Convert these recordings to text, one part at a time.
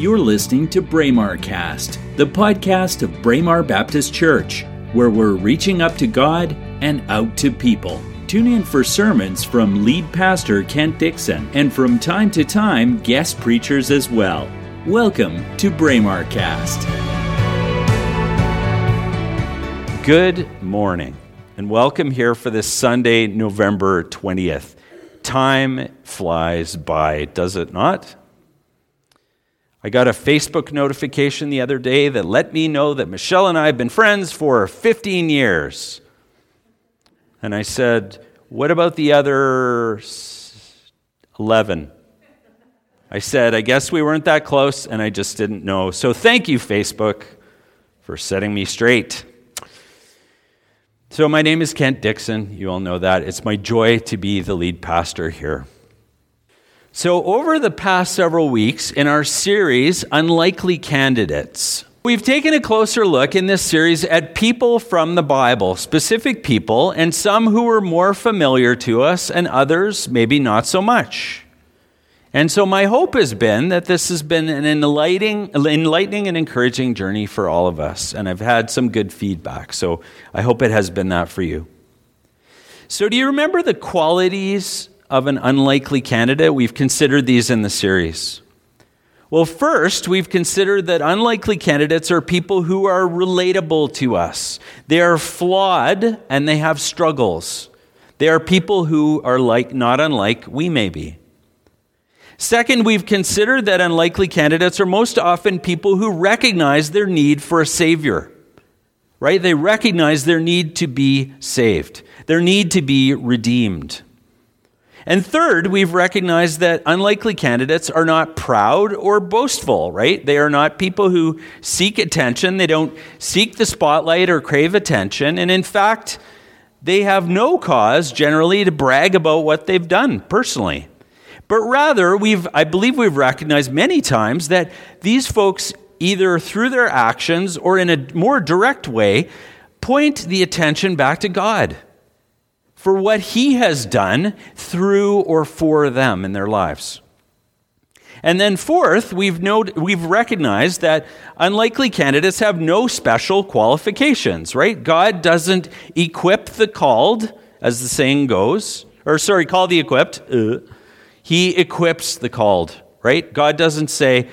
You're listening to Braemar Cast, the podcast of Braemar Baptist Church, where we're reaching up to God and out to people. Tune in for sermons from lead pastor Kent Dixon and from time to time guest preachers as well. Welcome to Braemar Cast. Good morning and welcome here for this Sunday, November 20th. Time flies by, does it not? I got a Facebook notification the other day that let me know that Michelle and I have been friends for 15 years. And I said, What about the other 11? I said, I guess we weren't that close, and I just didn't know. So thank you, Facebook, for setting me straight. So, my name is Kent Dixon. You all know that. It's my joy to be the lead pastor here. So, over the past several weeks in our series, Unlikely Candidates, we've taken a closer look in this series at people from the Bible, specific people, and some who were more familiar to us, and others maybe not so much. And so, my hope has been that this has been an enlightening, enlightening and encouraging journey for all of us. And I've had some good feedback. So, I hope it has been that for you. So, do you remember the qualities of an unlikely candidate. We've considered these in the series. Well, first, we've considered that unlikely candidates are people who are relatable to us. They are flawed and they have struggles. They are people who are like not unlike we may be. Second, we've considered that unlikely candidates are most often people who recognize their need for a savior. Right? They recognize their need to be saved, their need to be redeemed. And third, we've recognized that unlikely candidates are not proud or boastful, right? They are not people who seek attention. They don't seek the spotlight or crave attention. And in fact, they have no cause generally to brag about what they've done personally. But rather, we've, I believe we've recognized many times that these folks, either through their actions or in a more direct way, point the attention back to God for what He has done through or for them in their lives. And then, fourth, we've, noted, we've recognized that unlikely candidates have no special qualifications, right? God doesn't equip the called, as the saying goes, or sorry, call the equipped. Uh, he equips the called, right? God doesn't say,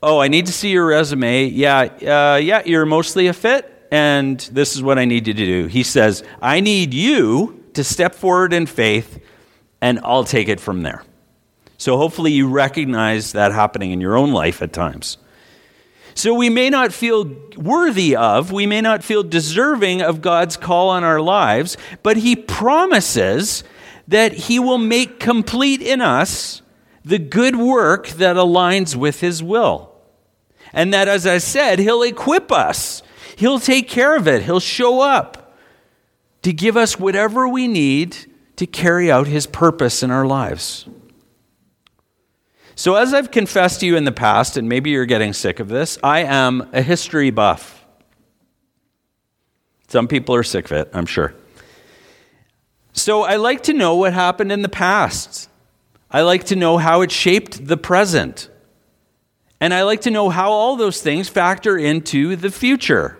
oh, I need to see your resume. Yeah, uh, yeah, you're mostly a fit, and this is what I need you to do. He says, I need you to step forward in faith, and I'll take it from there. So hopefully you recognize that happening in your own life at times. So we may not feel worthy of, we may not feel deserving of God's call on our lives, but He promises that He will make complete in us the good work that aligns with His will. And that, as I said, He'll equip us, He'll take care of it, He'll show up to give us whatever we need to carry out His purpose in our lives. So, as I've confessed to you in the past, and maybe you're getting sick of this, I am a history buff. Some people are sick of it, I'm sure. So, I like to know what happened in the past. I like to know how it shaped the present. And I like to know how all those things factor into the future.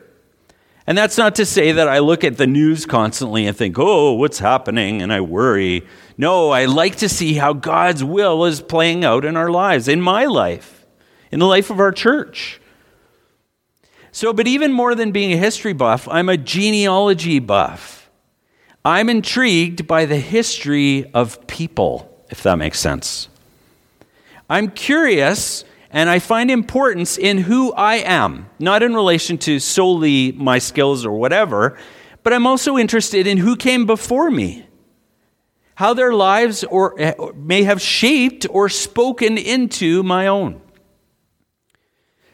And that's not to say that I look at the news constantly and think, oh, what's happening? And I worry. No, I like to see how God's will is playing out in our lives, in my life, in the life of our church. So, but even more than being a history buff, I'm a genealogy buff. I'm intrigued by the history of people, if that makes sense. I'm curious and I find importance in who I am, not in relation to solely my skills or whatever, but I'm also interested in who came before me, how their lives or eh, may have shaped or spoken into my own.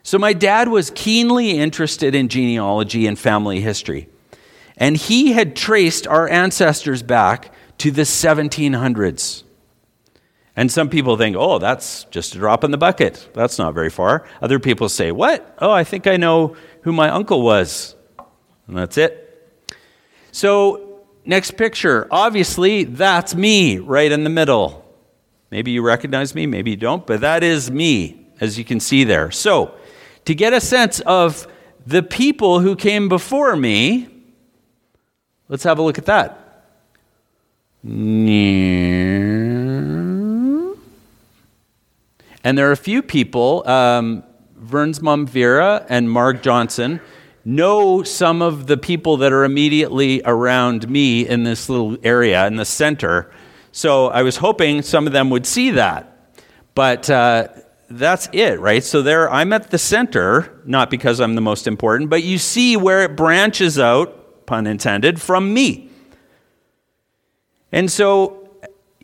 So my dad was keenly interested in genealogy and family history, and he had traced our ancestors back to the 1700s. And some people think, oh, that's just a drop in the bucket. That's not very far. Other people say, what? Oh, I think I know who my uncle was. And that's it. So, next picture. Obviously, that's me right in the middle. Maybe you recognize me, maybe you don't, but that is me. as you can see there. So, to get a sense of the people who came before me, let's have a look at that. And there are a few people, um, Vern's mom Vera and Mark Johnson, know some of the people that are immediately around me in this little area in the center. So I was hoping some of them would see that. But uh, that's it, right? So there, I'm at the center, not because I'm the most important, but you see where it branches out, pun intended, from me. And so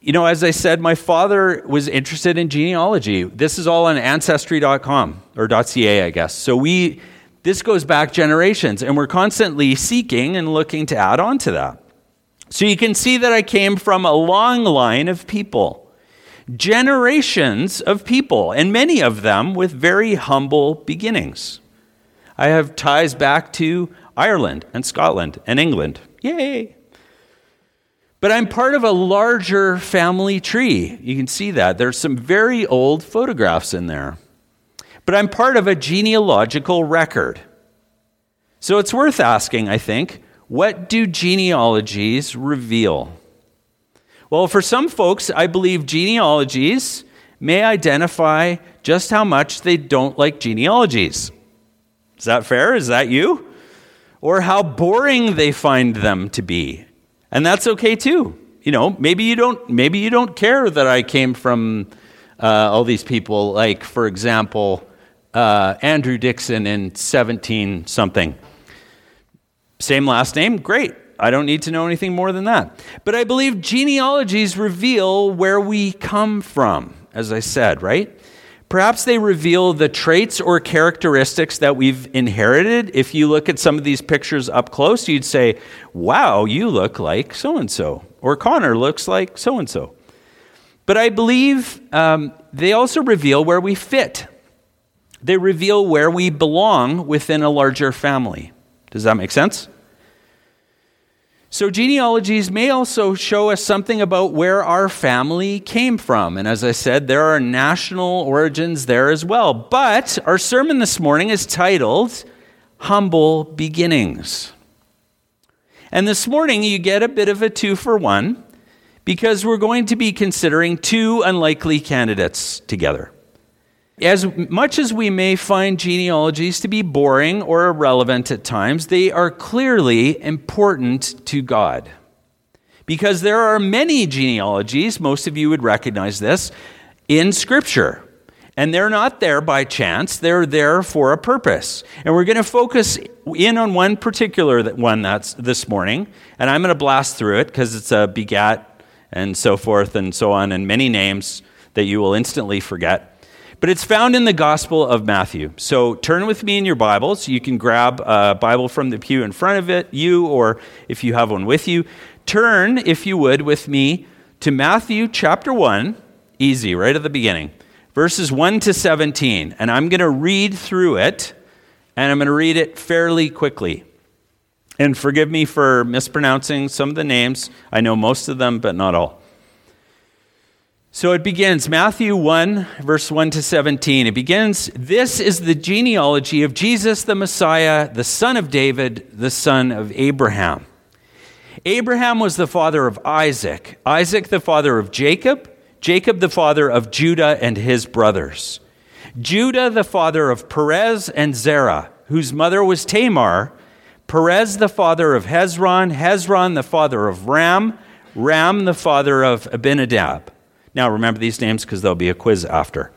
you know, as I said, my father was interested in genealogy. This is all on ancestry.com or .ca, I guess. So we this goes back generations and we're constantly seeking and looking to add on to that. So you can see that I came from a long line of people. Generations of people, and many of them with very humble beginnings. I have ties back to Ireland and Scotland and England. Yay! But I'm part of a larger family tree. You can see that. There's some very old photographs in there. But I'm part of a genealogical record. So it's worth asking, I think, what do genealogies reveal? Well, for some folks, I believe genealogies may identify just how much they don't like genealogies. Is that fair? Is that you? Or how boring they find them to be and that's okay too. You know, maybe you don't maybe you don't care that I came from uh, all these people. Like, for example, uh, Andrew Dixon in 17 something. Same last name, great. I don't need to know anything more than that. But I believe genealogies reveal where we come from, as I said, right? Perhaps they reveal the traits or characteristics that we've inherited. If you look at some of these pictures up close, you'd say, wow, you look like so and so, or Connor looks like so and so. But I believe um, they also reveal where we fit, they reveal where we belong within a larger family. Does that make sense? So, genealogies may also show us something about where our family came from. And as I said, there are national origins there as well. But our sermon this morning is titled Humble Beginnings. And this morning, you get a bit of a two for one because we're going to be considering two unlikely candidates together. As much as we may find genealogies to be boring or irrelevant at times, they are clearly important to God. Because there are many genealogies, most of you would recognize this, in Scripture. And they're not there by chance, they're there for a purpose. And we're going to focus in on one particular one that's this morning, and I'm going to blast through it because it's a begat and so forth and so on, and many names that you will instantly forget. But it's found in the Gospel of Matthew. So turn with me in your Bibles. You can grab a Bible from the pew in front of it, you, or if you have one with you. Turn, if you would, with me to Matthew chapter 1, easy, right at the beginning, verses 1 to 17. And I'm going to read through it, and I'm going to read it fairly quickly. And forgive me for mispronouncing some of the names. I know most of them, but not all. So it begins, Matthew 1, verse 1 to 17. It begins, This is the genealogy of Jesus the Messiah, the son of David, the son of Abraham. Abraham was the father of Isaac, Isaac the father of Jacob, Jacob the father of Judah and his brothers, Judah the father of Perez and Zerah, whose mother was Tamar, Perez the father of Hezron, Hezron the father of Ram, Ram the father of Abinadab. Now, remember these names because there'll be a quiz after.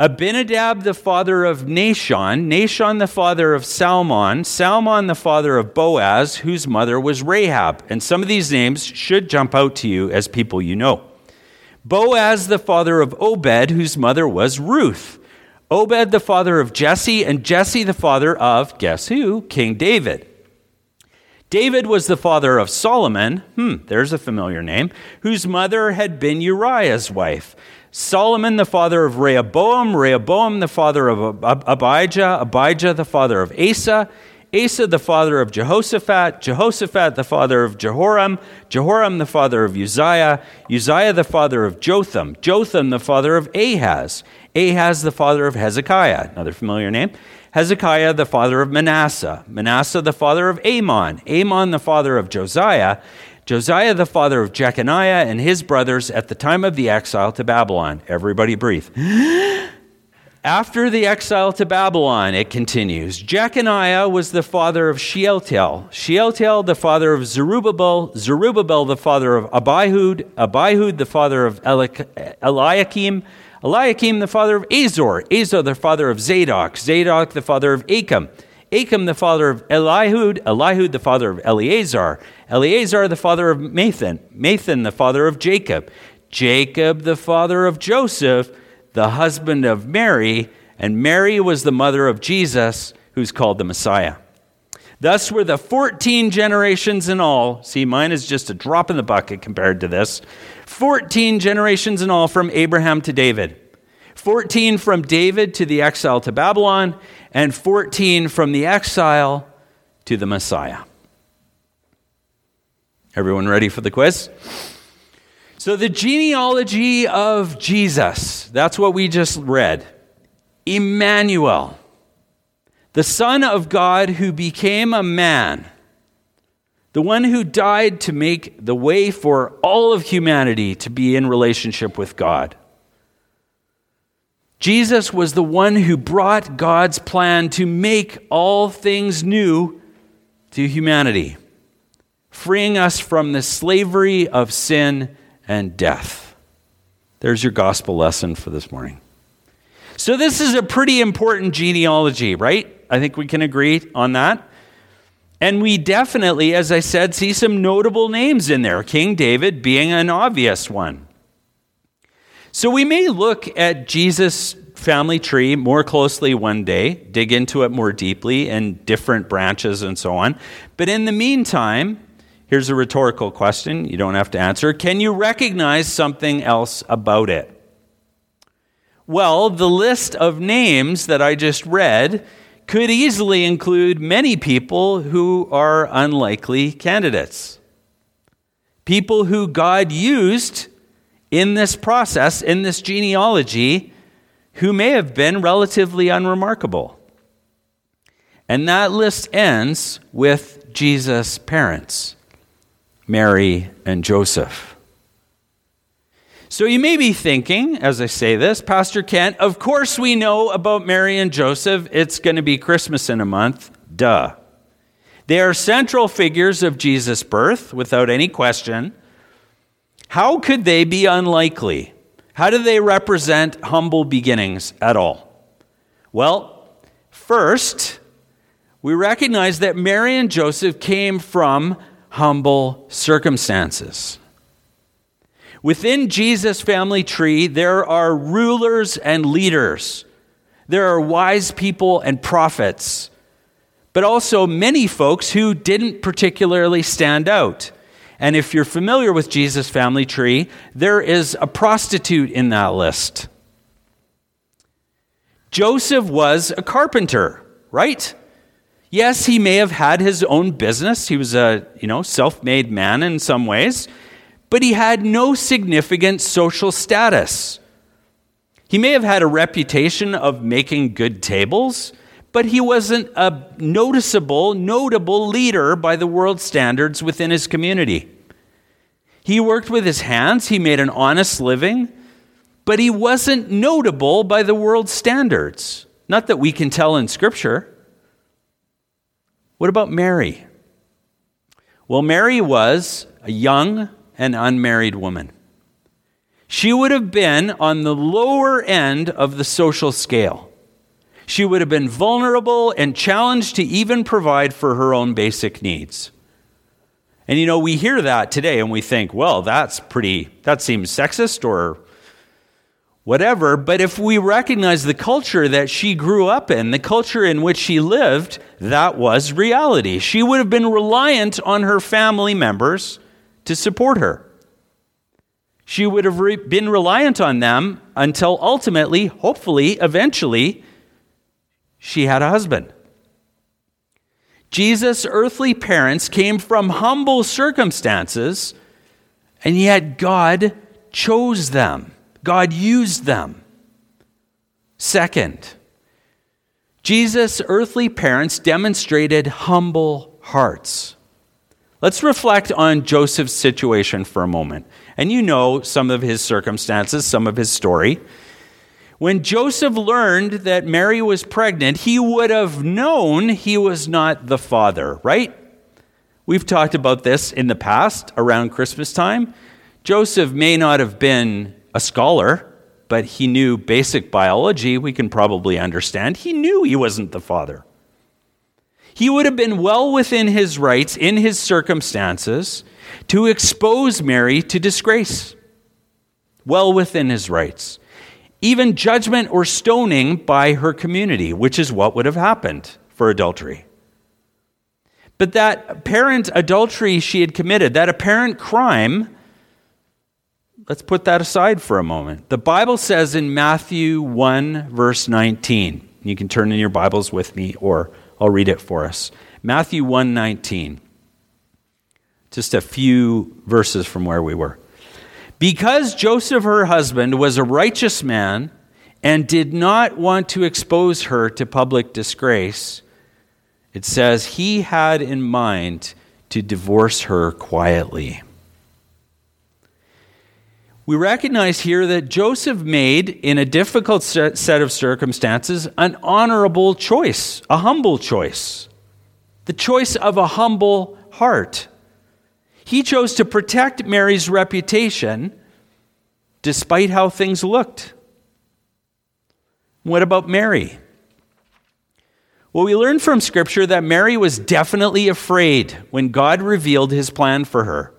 Abinadab, the father of Nahshon, Nahshon, the father of Salmon, Salmon, the father of Boaz, whose mother was Rahab. And some of these names should jump out to you as people you know. Boaz, the father of Obed, whose mother was Ruth. Obed, the father of Jesse, and Jesse, the father of, guess who? King David. David was the father of Solomon, hmm, there's a familiar name, whose mother had been Uriah's wife. Solomon, the father of Rehoboam, Rehoboam, the father of Abijah, Abijah, the father of Asa, Asa the father of Jehoshaphat, Jehoshaphat the father of Jehoram, Jehoram the father of Uzziah, Uzziah the father of Jotham, Jotham the father of Ahaz, Ahaz the father of Hezekiah, another familiar name, Hezekiah the father of Manasseh, Manasseh the father of Amon, Amon the father of Josiah, Josiah the father of Jeconiah and his brothers at the time of the exile to Babylon. Everybody breathe. After the exile to Babylon, it continues, Jeconiah was the father of Shealtiel, Shealtiel the father of Zerubbabel, Zerubbabel the father of Abihud, Abihud the father of Eliakim, Eliakim the father of Azor, Azor the father of Zadok, Zadok the father of Achim, Achim the father of Elihud, Elihud the father of Eleazar, Eleazar the father of Matthan, Matthan the father of Jacob, Jacob the father of Joseph, the husband of Mary, and Mary was the mother of Jesus, who's called the Messiah. Thus were the 14 generations in all. See, mine is just a drop in the bucket compared to this. 14 generations in all from Abraham to David. 14 from David to the exile to Babylon, and 14 from the exile to the Messiah. Everyone ready for the quiz? So, the genealogy of Jesus, that's what we just read. Emmanuel, the Son of God who became a man, the one who died to make the way for all of humanity to be in relationship with God. Jesus was the one who brought God's plan to make all things new to humanity, freeing us from the slavery of sin and death. There's your gospel lesson for this morning. So, this is a pretty important genealogy, right? I think we can agree on that. And we definitely, as I said, see some notable names in there, King David being an obvious one. So, we may look at Jesus' family tree more closely one day, dig into it more deeply and different branches and so on. But in the meantime, Here's a rhetorical question you don't have to answer. Can you recognize something else about it? Well, the list of names that I just read could easily include many people who are unlikely candidates. People who God used in this process, in this genealogy, who may have been relatively unremarkable. And that list ends with Jesus' parents. Mary, and Joseph. So you may be thinking, as I say this, Pastor Kent, of course we know about Mary and Joseph. It's going to be Christmas in a month. Duh. They are central figures of Jesus' birth, without any question. How could they be unlikely? How do they represent humble beginnings at all? Well, first, we recognize that Mary and Joseph came from humble circumstances. Within Jesus' family tree, there are rulers and leaders. There are wise people and prophets, but also many folks who didn't particularly stand out. And if you're familiar with Jesus' family tree, there is a prostitute in that list. Joseph was a carpenter, right? Yes, he may have had his own business. He was a, you know, self-made man in some ways, but he had no significant social status. He may have had a reputation of making good tables, but he wasn't a noticeable, notable leader by the world standards within his community. He worked with his hands, he made an honest living, but he wasn't notable by the world standards. Not that we can tell in Scripture. What about Mary? Well, Mary was a young and unmarried woman. She would have been on the lower end of the social scale. She would have been vulnerable and challenged to even provide for her own basic needs. And you know, we hear that today and we think, well, that's pretty, that seems sexist or whatever. But if we recognize the culture that she grew up in, the culture in which she lived, that was reality. She would have been reliant on her family members to support her. She would have re- been reliant on them until ultimately, hopefully, eventually, she had a husband. Jesus' earthly parents came from humble circumstances, and yet God chose them. God used them. Second, Jesus' earthly parents demonstrated humble hearts. Let's reflect on Joseph's situation for a moment. And you know some of his circumstances, some of his story. When Joseph learned that Mary was pregnant, he would have known he was not the father, right? We've talked about this in the past around Christmas time. Joseph may not have been a scholar, but he knew basic biology. We can probably understand. He knew he wasn't the father. He would have been well within his rights in his circumstances to expose Mary to disgrace. Well within his rights even judgment or stoning by her community, which is what would have happened for adultery. But that apparent adultery she had committed, that apparent crime, let's put that aside for a moment. The Bible says in Matthew 1, verse 19, you can turn in your Bibles with me or I'll read it for us. Matthew 1 19. Just a few verses from where we were. Because Joseph, her husband, was a righteous man and did not want to expose her to public disgrace, it says he had in mind to divorce her quietly. We recognize here that Joseph made, in a difficult set of circumstances, an honorable choice, a humble choice, the choice of a humble heart. He chose to protect Mary's reputation despite how things looked. What about Mary? Well, we learn from Scripture that Mary was definitely afraid when God revealed his plan for her.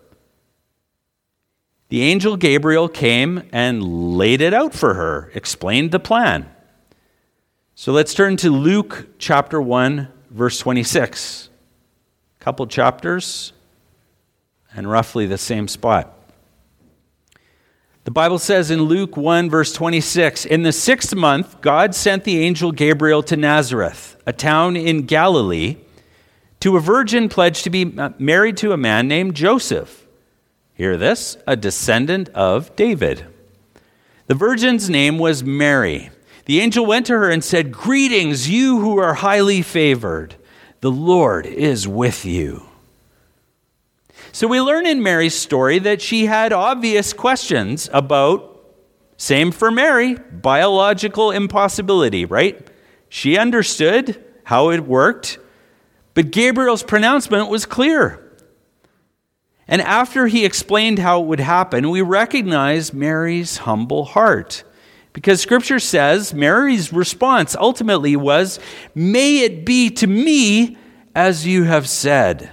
The angel Gabriel came and laid it out for her, explained the plan. So let's turn to Luke chapter 1, verse 26. A couple chapters and roughly the same spot. The Bible says in Luke 1, verse 26 In the sixth month, God sent the angel Gabriel to Nazareth, a town in Galilee, to a virgin pledged to be uh, married to a man named Joseph. Hear this a descendant of David. The virgin's name was Mary. The angel went to her and said, Greetings, you who are highly favored. The Lord is with you. So we learn in Mary's story that she had obvious questions about, same for Mary, biological impossibility, right? She understood how it worked, but Gabriel's pronouncement was clear. And after he explained how it would happen, we recognize Mary's humble heart. Because scripture says Mary's response ultimately was, May it be to me as you have said.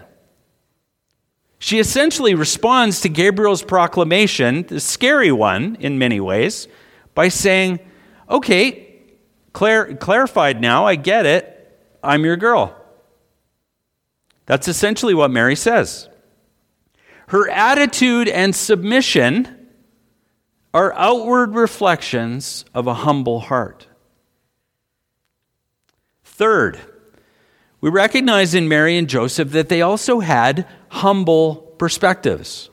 She essentially responds to Gabriel's proclamation, the scary one in many ways, by saying, Okay, clar- clarified now, I get it, I'm your girl. That's essentially what Mary says. Her attitude and submission are outward reflections of a humble heart. Third, we recognize in Mary and Joseph that they also had humble perspectives.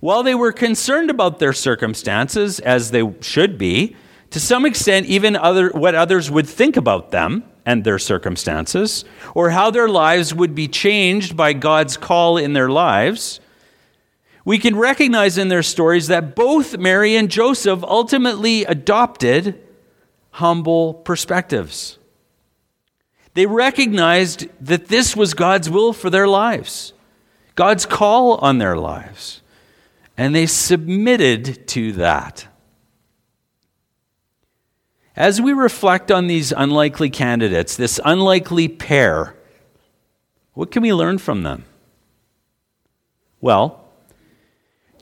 While they were concerned about their circumstances, as they should be, to some extent, even other, what others would think about them and their circumstances, or how their lives would be changed by God's call in their lives, we can recognize in their stories that both Mary and Joseph ultimately adopted humble perspectives. They recognized that this was God's will for their lives, God's call on their lives, and they submitted to that. As we reflect on these unlikely candidates, this unlikely pair, what can we learn from them? Well,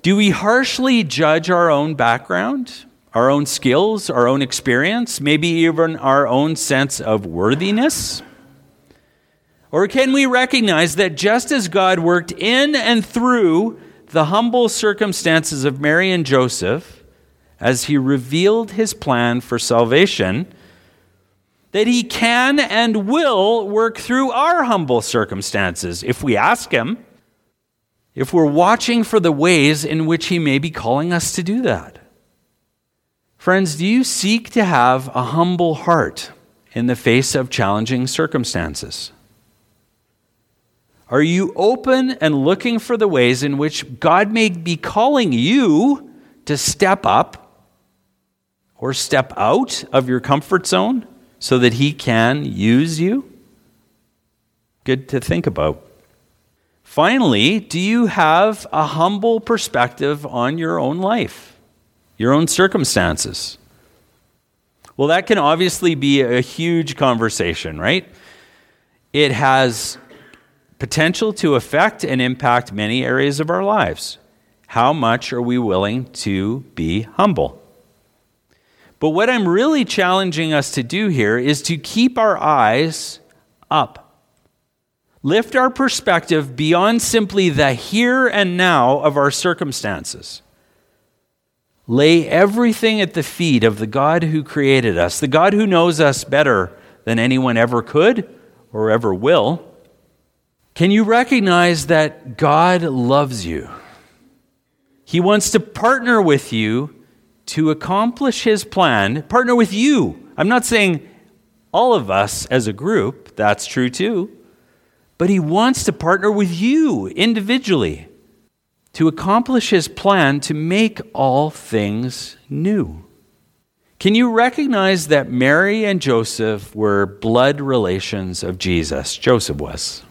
do we harshly judge our own background, our own skills, our own experience, maybe even our own sense of worthiness? Or can we recognize that just as God worked in and through the humble circumstances of Mary and Joseph, as he revealed his plan for salvation, that He can and will work through our humble circumstances if we ask Him, if we're watching for the ways in which He may be calling us to do that. Friends, do you seek to have a humble heart in the face of challenging circumstances? Are you open and looking for the ways in which God may be calling you to step up or step out of your comfort zone so that He can use you? Good to think about. Finally, do you have a humble perspective on your own life, your own circumstances? Well, that can obviously be a huge conversation, right? It has potential to affect and impact many areas of our lives. How much are we willing to be humble? But what I'm really challenging us to do here is to keep our eyes up. Lift our perspective beyond simply the here and now of our circumstances. Lay everything at the feet of the God who created us, the God who knows us better than anyone ever could or ever will. Can you recognize that God loves you? He wants to partner with you to accomplish His plan, partner with you. I'm not saying all of us as a group, that's true too, but He wants to partner with you individually to accomplish His plan to make all things new. Can you recognize that Mary and Joseph were blood relations of Jesus? Joseph was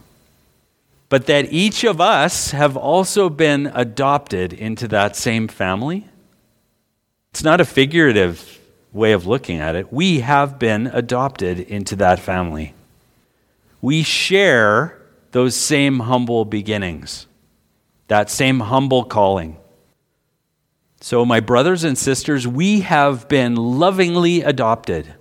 but that each of us have also been adopted into that same family. It's not a figurative way of looking at it. We have been adopted into that family. We share those same humble beginnings, that same humble calling. So, my brothers and sisters, we have been lovingly adopted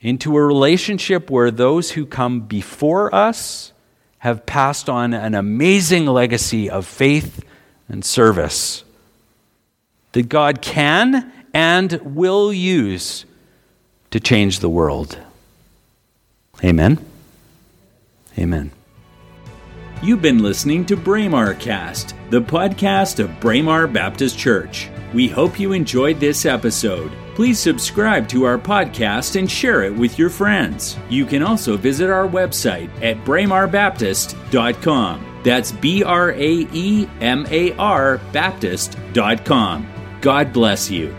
into a relationship where those who come before us have passed on an amazing legacy of faith and service that God can and will use to change the world. Amen. Amen. You've been listening to Braemar Cast, the podcast of Braemar Baptist Church. We hope you enjoyed this episode. Please subscribe to our podcast and share it with your friends. You can also visit our website at braemarbaptist.com. That's B R A E M A R Baptist.com. God bless you.